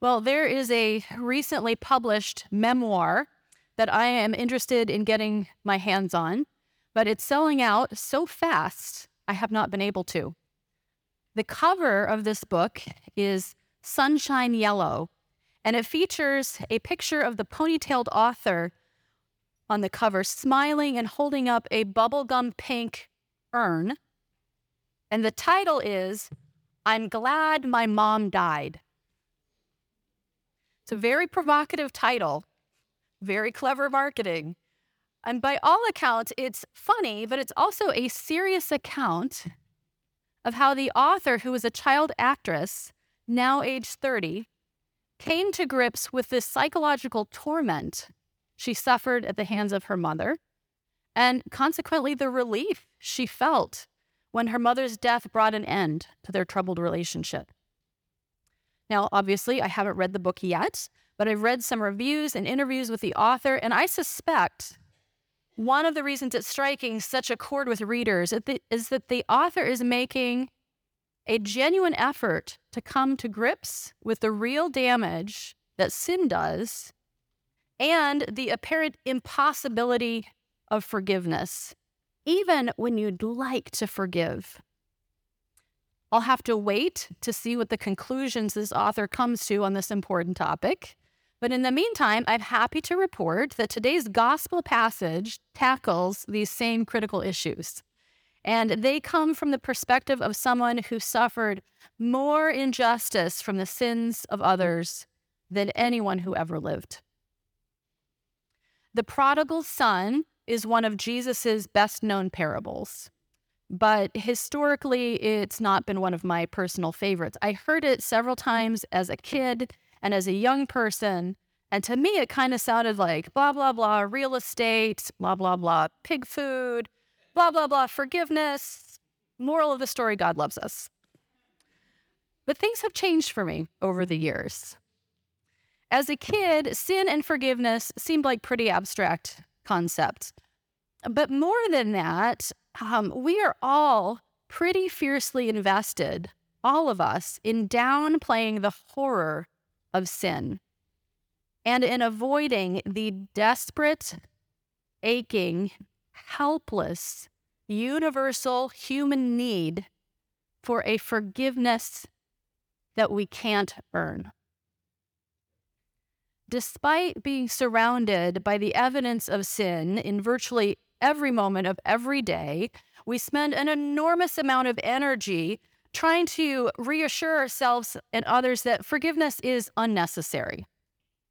Well, there is a recently published memoir that I am interested in getting my hands on, but it's selling out so fast, I have not been able to. The cover of this book is Sunshine Yellow, and it features a picture of the ponytailed author on the cover, smiling and holding up a bubblegum pink urn. And the title is I'm Glad My Mom Died. It's a very provocative title, very clever marketing. And by all accounts, it's funny, but it's also a serious account of how the author, who was a child actress, now age 30, came to grips with this psychological torment she suffered at the hands of her mother, and consequently the relief she felt when her mother's death brought an end to their troubled relationship. Now, obviously, I haven't read the book yet, but I've read some reviews and interviews with the author, and I suspect one of the reasons it's striking such a chord with readers is that the author is making a genuine effort to come to grips with the real damage that sin does and the apparent impossibility of forgiveness, even when you'd like to forgive. I'll have to wait to see what the conclusions this author comes to on this important topic. But in the meantime, I'm happy to report that today's gospel passage tackles these same critical issues. And they come from the perspective of someone who suffered more injustice from the sins of others than anyone who ever lived. The prodigal son is one of Jesus's best known parables, but historically, it's not been one of my personal favorites. I heard it several mm. times as a kid and as a young person. And to me, it kind of sounded like blah, blah, blah, real estate, blah, blah, blah, pig food, blah, blah, blah, forgiveness. Moral of the story God loves us. But things have changed for me over the years. As a kid, sin and forgiveness seemed like pretty abstract concepts. But more than that, um, we are all pretty fiercely invested, all of us, in downplaying the horror of sin and in avoiding the desperate, aching, helpless, universal human need for a forgiveness that we can't earn. Despite being surrounded by the evidence of sin in virtually every moment of every day, we spend an enormous amount of energy trying to reassure ourselves and others that forgiveness is unnecessary.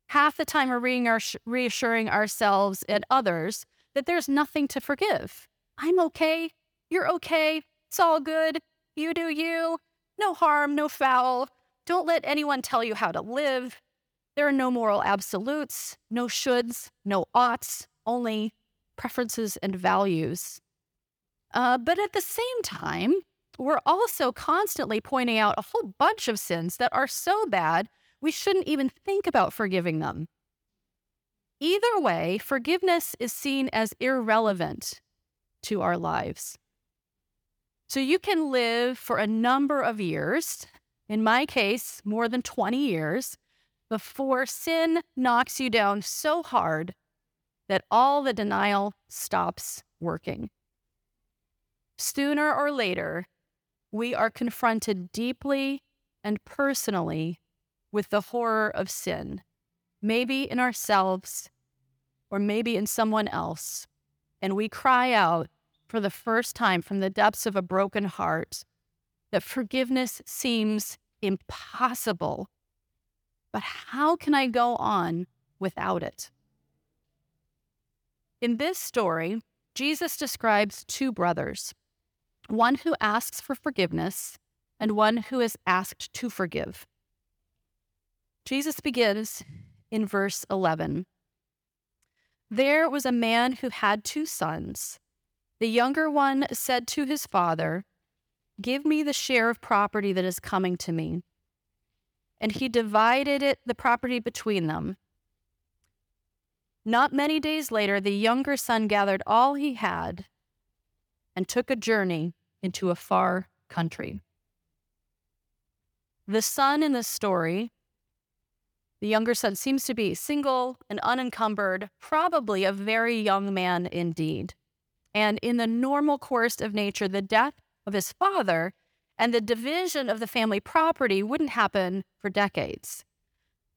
Half the time, we're reassuring ourselves and others that there's nothing to forgive. I'm okay. You're okay. It's all good. You do you. No harm, no foul. Don't let anyone tell you how to live. There are no moral absolutes, no shoulds, no oughts, only preferences and values. Uh, but at the same time, we're also constantly pointing out a whole bunch of sins that are so bad we shouldn't even think about forgiving them. Either way, forgiveness is seen as irrelevant to our lives. So you can live for a number of years, in my case, more than 20 years, before sin knocks you down so hard that all the denial stops working. Sooner or later, we are confronted deeply and personally with the horror of sin, maybe in ourselves or maybe in someone else. And we cry out for the first time from the depths of a broken heart that forgiveness seems impossible but how can I go on without it? In this story, Jesus describes two brothers one who asks for forgiveness and one who is asked to forgive. Jesus begins in verse 11. There was a man who had two sons. The younger one said to his father, Give me the share of property that is coming to me and he divided it, the property between them. Not many days later, the younger son gathered all he had and took a journey into a far country. The son in the story The younger son seems to be single and unencumbered, probably a very young man indeed. And in the normal course of nature, the death of his father and the division of the family property wouldn't happen for decades.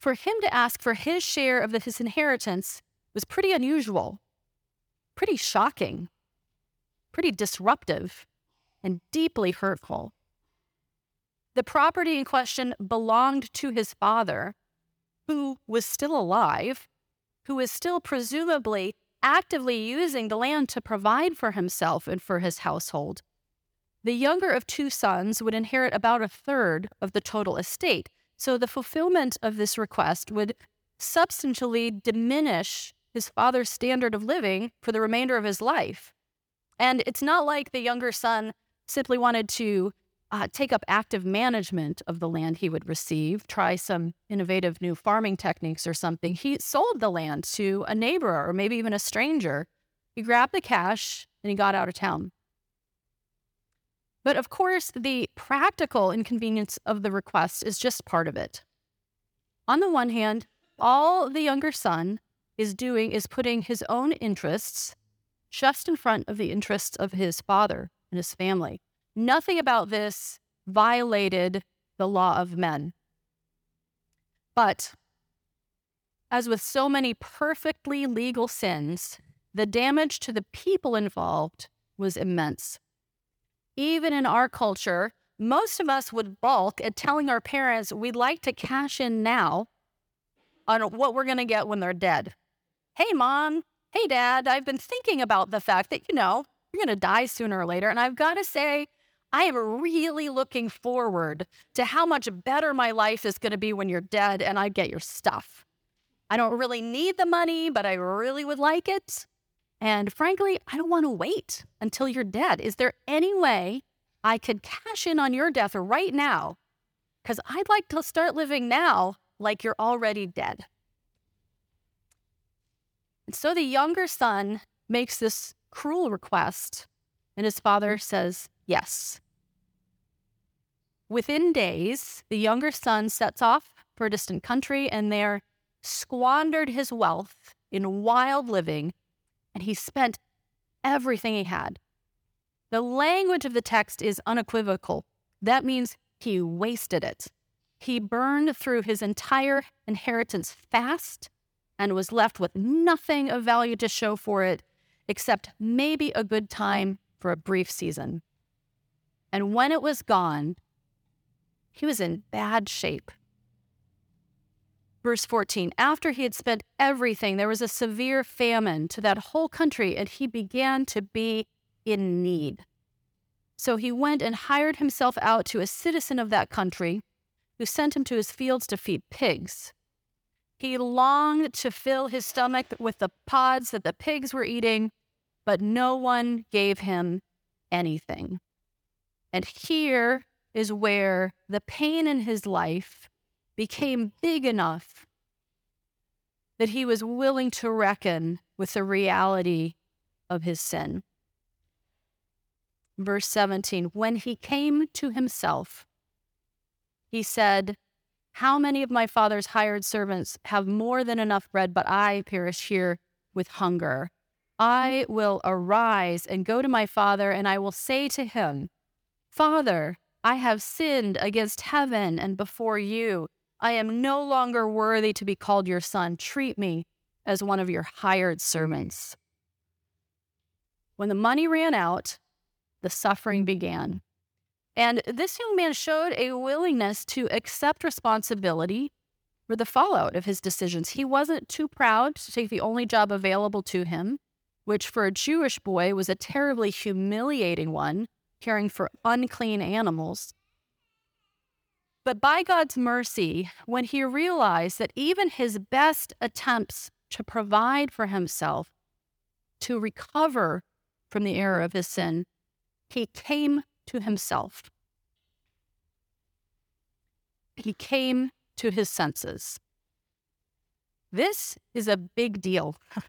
For him to ask for his share of his inheritance was pretty unusual, pretty shocking, pretty disruptive, and deeply hurtful. The property in question belonged to his father, who was still alive, who was still presumably actively using the land to provide for himself and for his household. The younger of two sons would inherit about a third of the total estate. So the fulfillment of this request would substantially diminish his father's standard of living for the remainder of his life. And it's not like the younger son simply wanted to uh, take up active management of the land he would receive, try some innovative new farming techniques or something. He sold the land to a neighbor or maybe even a stranger. He grabbed the cash and he got out of town. But of course, the practical inconvenience of the request is just part of it. On the one hand, all the younger son is doing is putting his own interests just in front of the interests of his father and his family. Nothing about this violated the law of men. But as with so many perfectly legal sins, the damage to the people involved was immense. Even in our culture, most of us would balk at telling our parents we'd like to cash in now on what we're going to get when they're dead. Hey, mom. Hey, dad. I've been thinking about the fact that, you know, you're going to die sooner or later. And I've got to say, I am really looking forward to how much better my life is going to be when you're dead and I get your stuff. I don't really need the money, but I really would like it. And frankly, I don't want to wait until you're dead. Is there any way I could cash in on your death right now? Because I'd like to start living now like you're already dead. And so the younger son makes this cruel request, and his father mm. says, Yes. Within days, the younger son sets off for a distant country and there squandered his wealth in wild living, and he spent everything he had. The language of the text is unequivocal. That means he wasted it. He burned through his entire inheritance fast and was left with nothing of value to show for it except maybe a good time for a brief season. And when it was gone, he was in bad shape. Verse 14 After he had spent everything, there was a severe famine to that whole country, and he began to be in need. So he went and hired himself out to a citizen of that country, who sent him to his fields to feed pigs. He longed to fill his stomach with the pods that the pigs were eating, but no one gave him anything. And here is where the pain in his life became big enough that he was willing to reckon with the reality of his sin. Verse 17 When he came to himself, he said, How many of my father's hired servants have more than enough bread, but I perish here with hunger? I will arise and go to my father, and I will say to him, Father, I have sinned against heaven and before you. I am no longer worthy to be called your son. Treat me as one of your hired servants. When the money ran out, the suffering mm. began. And this young man showed a willingness to accept responsibility for the fallout of his decisions. He wasn't too proud to take the only job available to him, which for a Jewish boy was a terribly humiliating one caring for unclean animals. But by God's mercy, when he realized that even his best attempts to provide for himself, to recover from the error of his sin, he came to himself. He came to his senses. This is a big deal.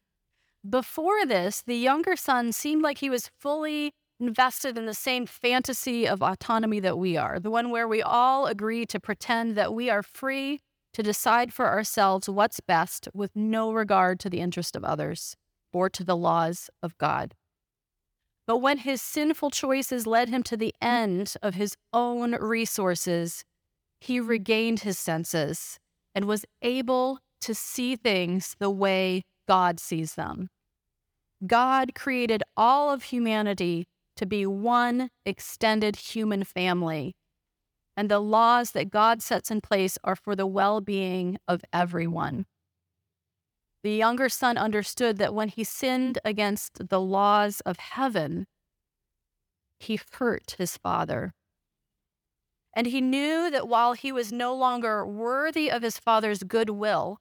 Before this, the younger son seemed like he was fully invested in the same fantasy of autonomy that we are, the one where we all agree to pretend that we are free to decide for ourselves what's best with no regard to the interest of others or to the laws of God. But when his sinful choices led him to the mm. end of his own resources, he mm. regained his senses and was able to see things the way God sees them. God created all of humanity to be one extended human family. And the laws that God sets in place are for the well being of everyone. The younger son understood that when he sinned against the laws of heaven, he hurt his father. And he knew that while he was no longer worthy of his father's goodwill,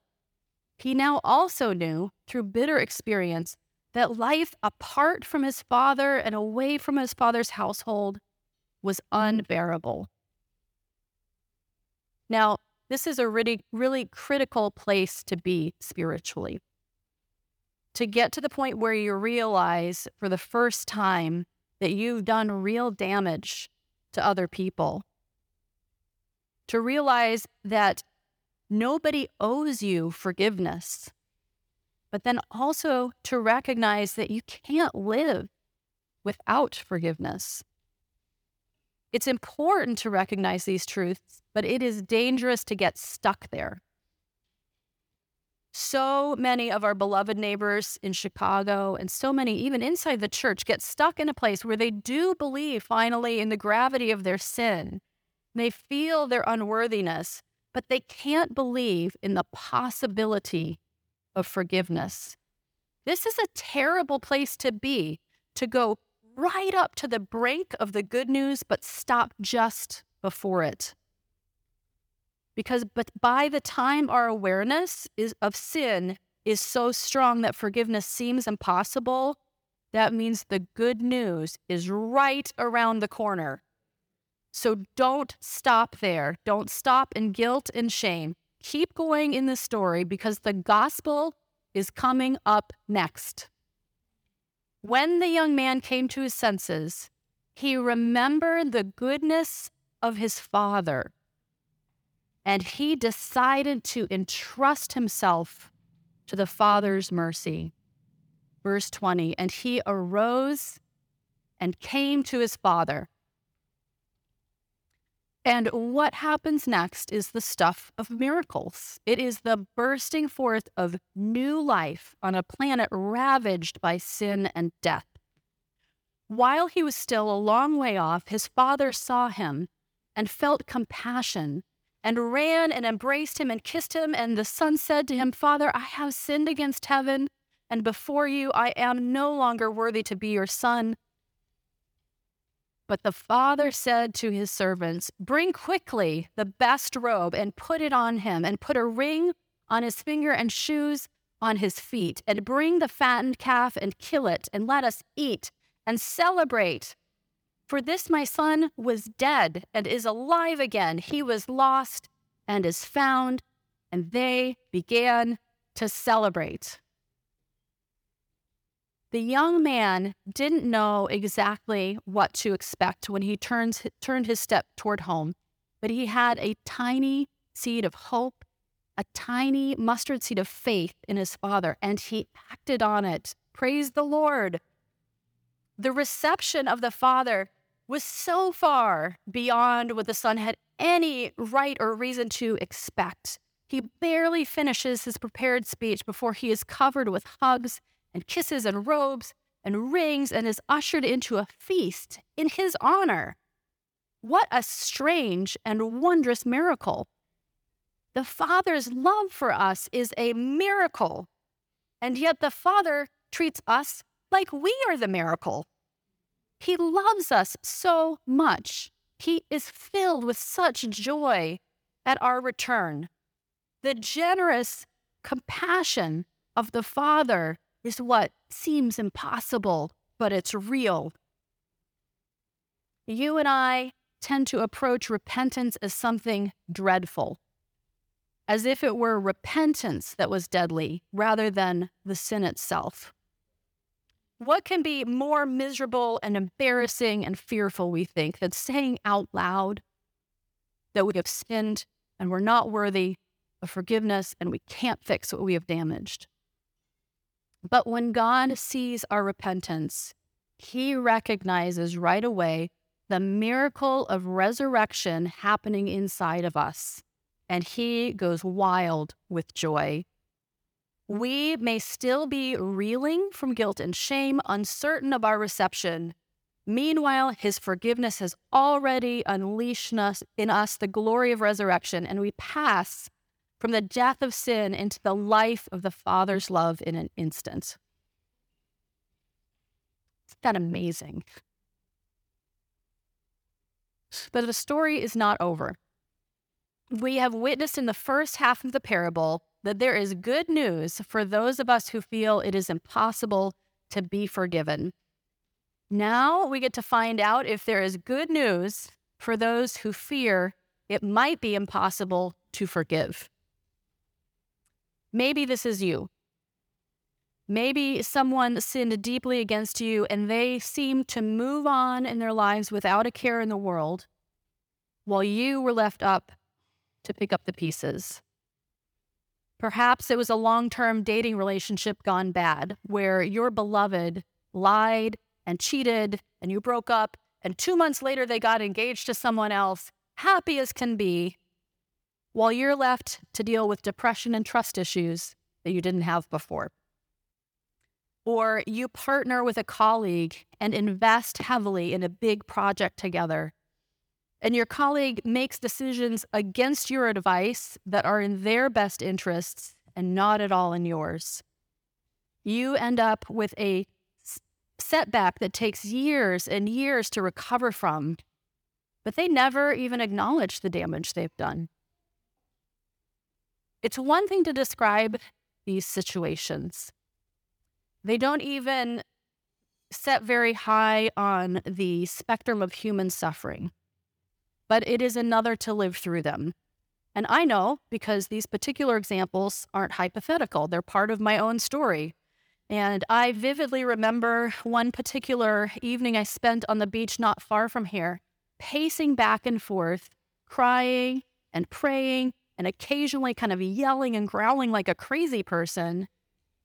he now also knew through bitter experience that life apart from his father and away from his father's household was mm-hmm. unbearable. Now, this is a really, really critical place to be spiritually. To get to the point where you realize for the first time that you've done real damage to other people. To realize that nobody owes you forgiveness but then also to recognize that you can't live without forgiveness. It's important to recognize these truths, but it is dangerous to get stuck there. So many of our beloved neighbors in Chicago and so many even inside the church get stuck in a place where they do believe finally in the gravity of their sin. They feel their unworthiness, but they can't believe in the possibility of forgiveness. This is a terrible place to be, to go right up to the brink of the good news, but stop just before it. Because but by the time our awareness is of sin is so strong that forgiveness seems impossible, that means the good news is right around the corner. So don't stop there. Don't stop in guilt and shame keep going in the story because the gospel is coming up next. When the young man came to his senses, he remembered the goodness of his father and he decided to entrust himself to the father's mercy. Verse 20, and he arose and came to his father. And what happens next is the stuff of miracles. It is the bursting forth of new life on a planet ravaged by sin and death. While he was still a long way off, his father saw him and felt compassion and ran and embraced him and kissed him. And the son said to him, Father, I have sinned against heaven and before you. I am no longer worthy to be your son. But the father said to his servants, Bring quickly the best robe and put it on him, and put a ring on his finger and shoes on his feet, and bring the fattened calf and kill it, and let us eat and celebrate. For this my son was dead and is alive again. He was lost and is found. And they began to celebrate. The young man didn't know exactly what to expect when he turns, turned his step toward home, but he had a tiny seed of hope, a tiny mustard seed of faith in his father, and he acted on it. Praise the Lord. The reception of the father was so far beyond what the son had any right or reason to expect. He barely finishes his prepared speech before he is covered with hugs and kisses and robes and rings and is ushered into a feast in his honor. What a strange and wondrous miracle! The Father's love for us is a miracle, and yet the Father treats us like we are the miracle. He loves us so much. He is filled with such joy at our return. The generous compassion of the Father is what seems impossible, but it's real. You and I tend to approach repentance as something dreadful, as if it were repentance that was deadly rather than the sin itself. What can be more miserable and embarrassing and fearful, we think, than saying out loud that we have sinned and we're not worthy of forgiveness and we can't fix what we have damaged. But when God sees our repentance, he recognizes right away the miracle of resurrection happening inside of us, and he goes wild with joy. We may still be reeling from guilt and shame, uncertain of our reception. Meanwhile, his forgiveness has already unleashed us, in us the glory of resurrection, and we pass from the death of sin into the life of the Father's love in an instant. Isn't that amazing? But the story is not over. We have witnessed in the first half of the parable that there is good news for those of us who feel it is impossible to be forgiven. Now we get to find out if there is good news for those who fear it might be impossible to forgive. Maybe this is you. Maybe someone sinned deeply against you and they seem to move on in their lives without a care in the world, while you were left up to pick up the pieces. Perhaps it was a long term dating relationship gone bad where your beloved lied and cheated and you broke up, and two months later they got engaged to someone else, happy as can be, while you're left to deal with depression and trust issues that you didn't have before. Or you partner with a colleague and invest heavily in a big project together and your colleague makes decisions against your advice that are in their best interests and not at all in yours. You end up with a setback that takes years and years to recover from, but they never even acknowledge the damage they've done. It's one thing to describe these situations. They don't even set very high on the spectrum of human suffering but it is another to live through them. And I know because these particular examples aren't hypothetical, they're part of my own story. And I vividly remember one particular evening I spent on the beach not far from here, pacing back and forth, crying and praying, and occasionally kind of yelling and growling like a crazy person,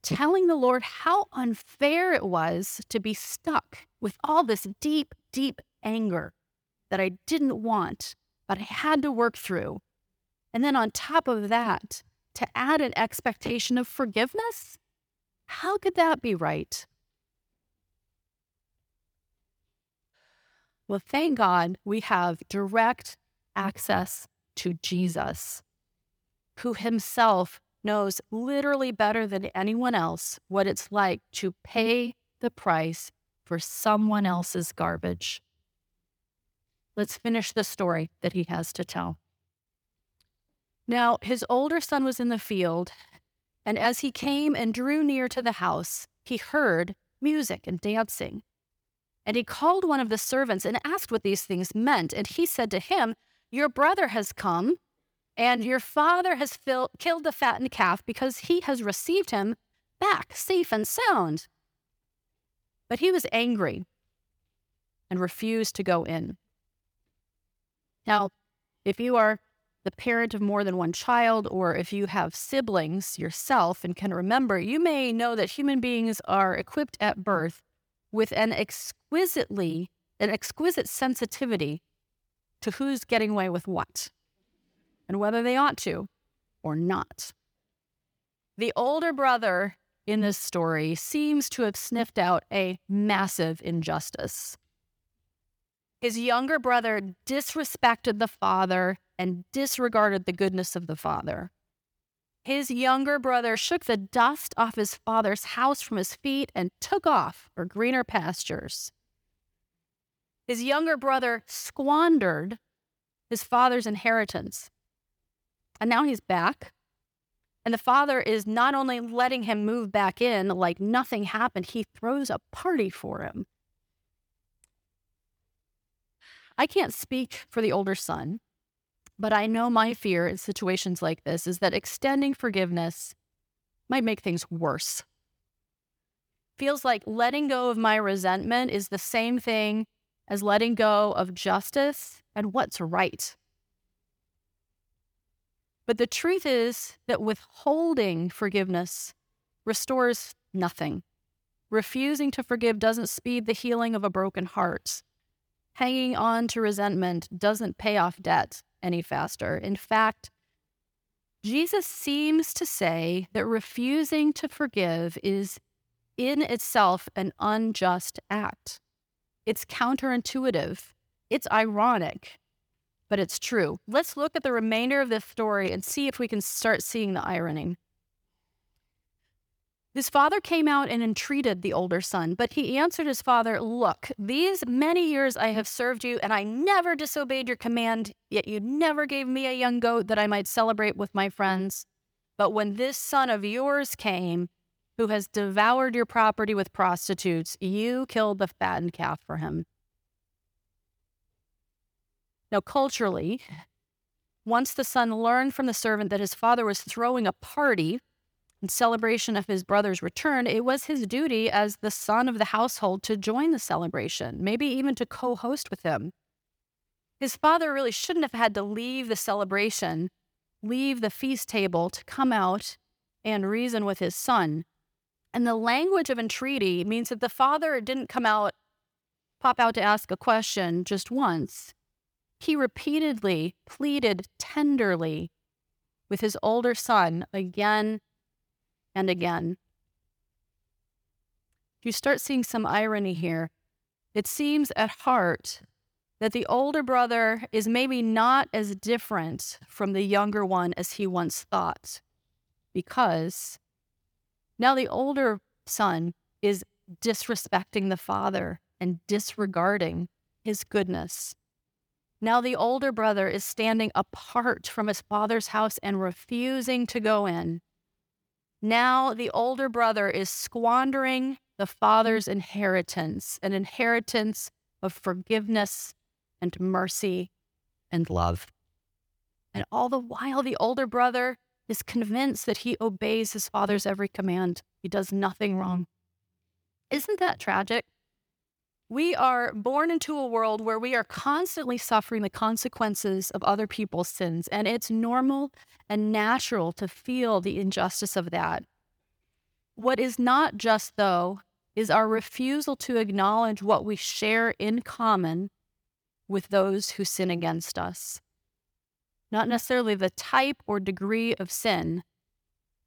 telling the Lord how unfair it was to be stuck with all this deep, deep anger that I didn't want, but I had to work through. And then on top of that, to add an expectation of forgiveness? How could that be right? Well, thank God we have direct access to Jesus, who himself knows literally better than anyone else what it's like to pay the price for someone else's garbage. Let's finish the story that he has to tell. Now, his older son was in the field, and as he came and drew near to the house, he heard music and dancing. And he called one of the servants and asked what these things meant. And he said to him, Your brother has come, and your father has fill- killed the fattened calf because he has received him back safe and sound. But he was angry and refused to go in. Now, if you are the parent of more than one child, or if you have siblings yourself and can remember, you may know that human beings are equipped at birth with an exquisitely, an exquisite sensitivity to who's getting away with what and whether they ought to or not. The older brother in this story seems to have sniffed out a massive injustice. His younger brother disrespected the father and disregarded the goodness of the father. His younger brother shook the dust off his father's house from his feet and took off for greener pastures. His younger brother squandered his father's inheritance. And now he's back. And the father is not only letting him move back in like nothing happened, he throws a party for him. I can't speak for the older son, but I know my fear in situations like this is that extending forgiveness might make things worse. Feels like letting go of my resentment is the same thing as letting go of justice and what's right. But the truth is that withholding forgiveness restores nothing. Refusing to forgive doesn't speed the healing of a broken heart. Hanging on to resentment doesn't pay off debt any faster. In fact, Jesus seems to say that refusing to forgive is in itself an unjust act. It's counterintuitive. It's ironic, but it's true. Let's look at the remainder of this story and see if we can start seeing the irony. His father came out and entreated the older son, but he answered his father, Look, these many years I have served you, and I never disobeyed your command, yet you never gave me a young goat that I might celebrate with my friends. But when this son of yours came, who has devoured your property with prostitutes, you killed the fattened calf for him. Now, culturally, once the son learned from the servant that his father was throwing a party, in celebration of his brother's return, it was his duty as the son of the household to join the celebration, maybe even to co host with him. His father really shouldn't have had to leave the celebration, leave the feast table to come out and reason with his son. And the language of entreaty means that the father didn't come out, pop out to ask a question just once. He repeatedly pleaded tenderly with his older son again and again. You start seeing some irony here. It seems at heart that the older brother is maybe not as different from the younger one as he once thought, because now the older son is disrespecting the father and disregarding his goodness. Now the older brother is standing apart from his father's house and refusing to go in. Now the older brother is squandering the father's mm. inheritance, an inheritance of forgiveness and mercy and love. And all the while, the older brother is convinced that he obeys his father's every command. He does nothing wrong. Isn't that tragic? We are born into a world where we are constantly suffering the consequences of other people's sins, and it's normal and natural to feel the injustice of that. What is not just, though, is our refusal to acknowledge what we share in common with those who sin against us. Not necessarily the type or degree of sin,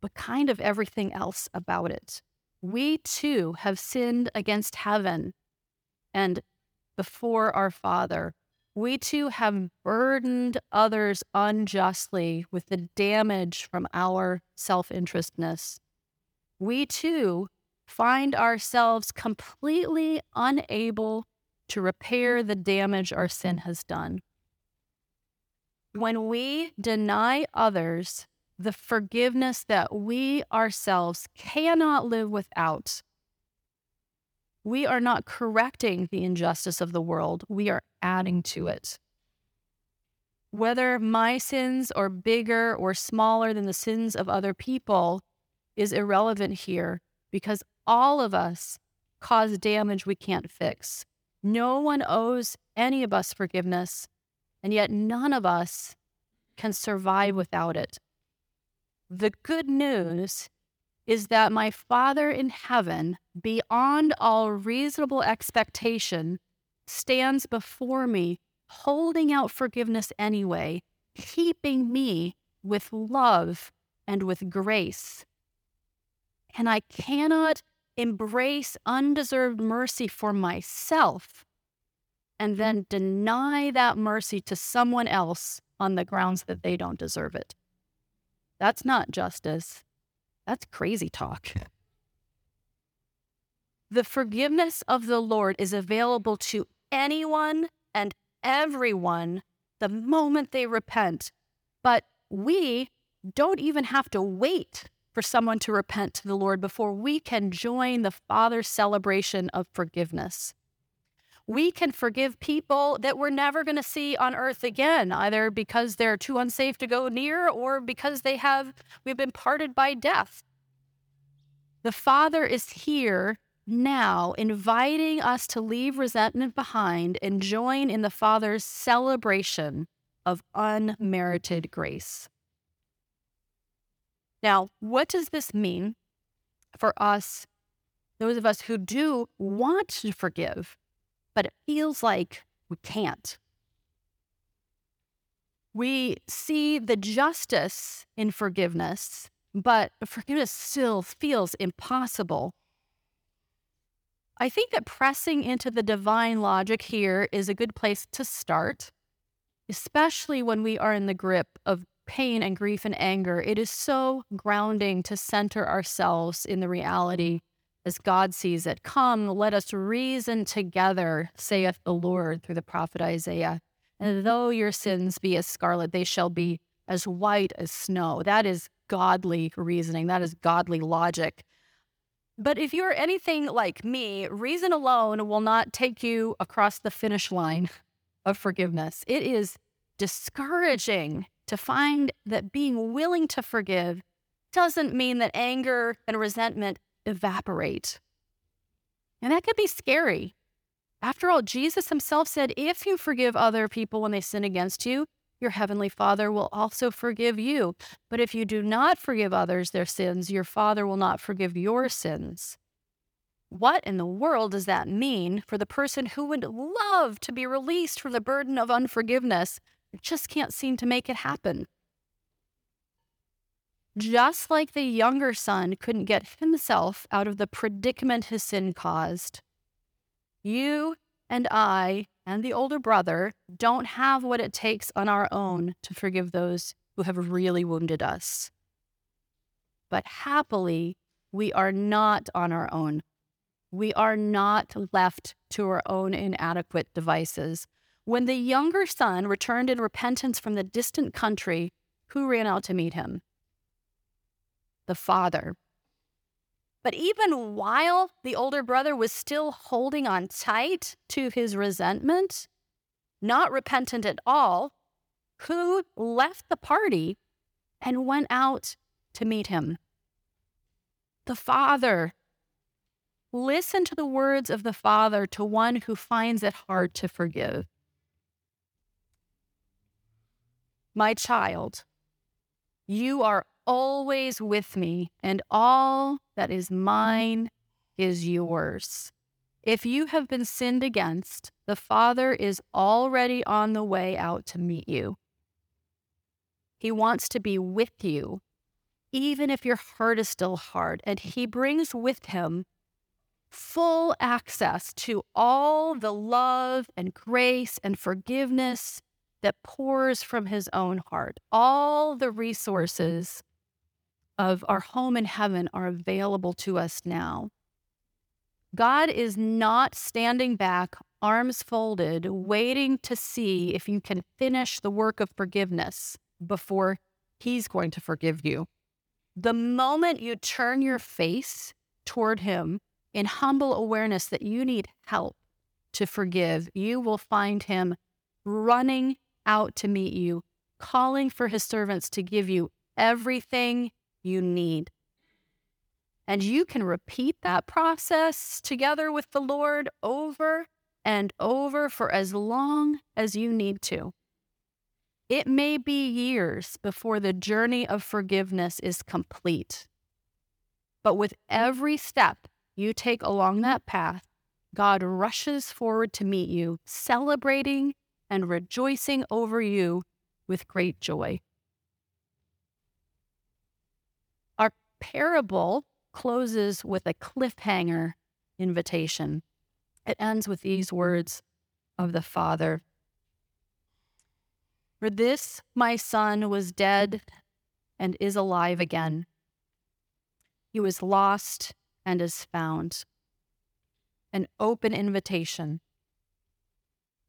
but kind of everything else about it. We too have sinned against heaven and before our Father. We too have burdened others unjustly with the damage from our self interestness. We too find ourselves completely unable to repair the damage our sin has done. When we deny others the forgiveness that we ourselves cannot live without, we are not correcting the injustice of the world, we are adding to it. Whether my sins are bigger or smaller than the sins of other people is irrelevant here because all of us cause damage we can't fix. No one owes any of us forgiveness, and yet none of us can survive without it. The good news is that my Father in heaven, beyond all reasonable expectation, stands before me, holding out forgiveness anyway, keeping me with love and with grace. And I cannot embrace undeserved mercy for myself and then deny that mercy to someone else on the grounds that they don't deserve it. That's not justice. That's crazy talk. The forgiveness of the Lord is available to anyone and everyone the moment they repent. But we don't even have to wait for someone to repent to the Lord before we can join the Father's celebration of forgiveness we can forgive people that we're never going to see on earth again, either because they're too unsafe to go near or because they have, we've been parted by death. The Father is here now, inviting us to leave resentment behind and join in the Father's celebration of unmerited grace. Now, what does this mean for us, those of us who do want to forgive, but it feels like we can't? We see the justice in forgiveness, but forgiveness still feels impossible. I think that pressing into the divine logic here is a good place to start, especially when we are in the grip of pain and grief and anger. It is so grounding to center ourselves in the reality as God sees it. Come, let us reason together, saith the Lord through the prophet Isaiah. And though your sins be as scarlet, they shall be as white as snow. That is godly reasoning. That is godly logic. But if you're anything like me, reason alone will not take you across the finish line of forgiveness. It is discouraging to find that being willing to forgive doesn't mean that anger and resentment evaporate. And that could be scary. After all, Jesus himself said, if you forgive other people when they sin against you, your heavenly Father will also forgive you. But if you do not forgive others their sins, your Father will not forgive your sins. What in the world does that mean for the person who would love to be released from the burden of unforgiveness, just can't seem to make it happen? Just like the younger son couldn't get himself out of the predicament his sin caused, you and I and the older brother don't have what it takes on our own to forgive those who have really wounded us. But happily, we are not on our own. We are not left to our own inadequate devices. When the younger son returned in repentance from the distant country, who ran out to meet him? The father. But even while the older brother was still holding on tight to his resentment, not repentant at all, who left the party and went out to meet him? The father. Listen to the words of the father to one who finds it hard to forgive. My child, you are always with me, and all that is mm-hmm. mine is yours. If you have been sinned against, the Father is already on the way out to meet you. He wants to be with you, even if your heart is still hard, and He brings with Him full access to all the love and grace and forgiveness that pours from His own heart, all the resources of our home in heaven are available to us now. God is not standing back, arms folded, waiting to see if you can finish the work of forgiveness before He's going to forgive you. The moment you turn your face toward Him in humble awareness that you need help to forgive, you will find Him running out to meet you, calling for His servants to give you everything you need. And you can repeat that process together with the Lord over and over for as long as you need to. It may be years before the journey of forgiveness is complete. But with every step you take along that path, God rushes forward to meet you, celebrating and rejoicing over you with great joy. Parable closes with a cliffhanger invitation. It ends with these mm-hmm. words of the Father For this my son was dead and is alive again. He was lost and is found. An open invitation.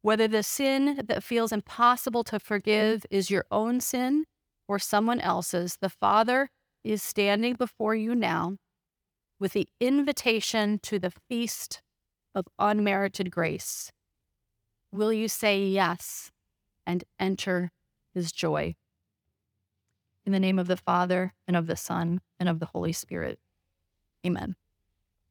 Whether the sin that feels impossible to forgive is your own sin or someone else's, the Father is standing before you now with the invitation to the feast of unmerited grace. Will you say yes and enter his joy? In the name of the Father, and of the Son, and of the Holy Spirit. Amen.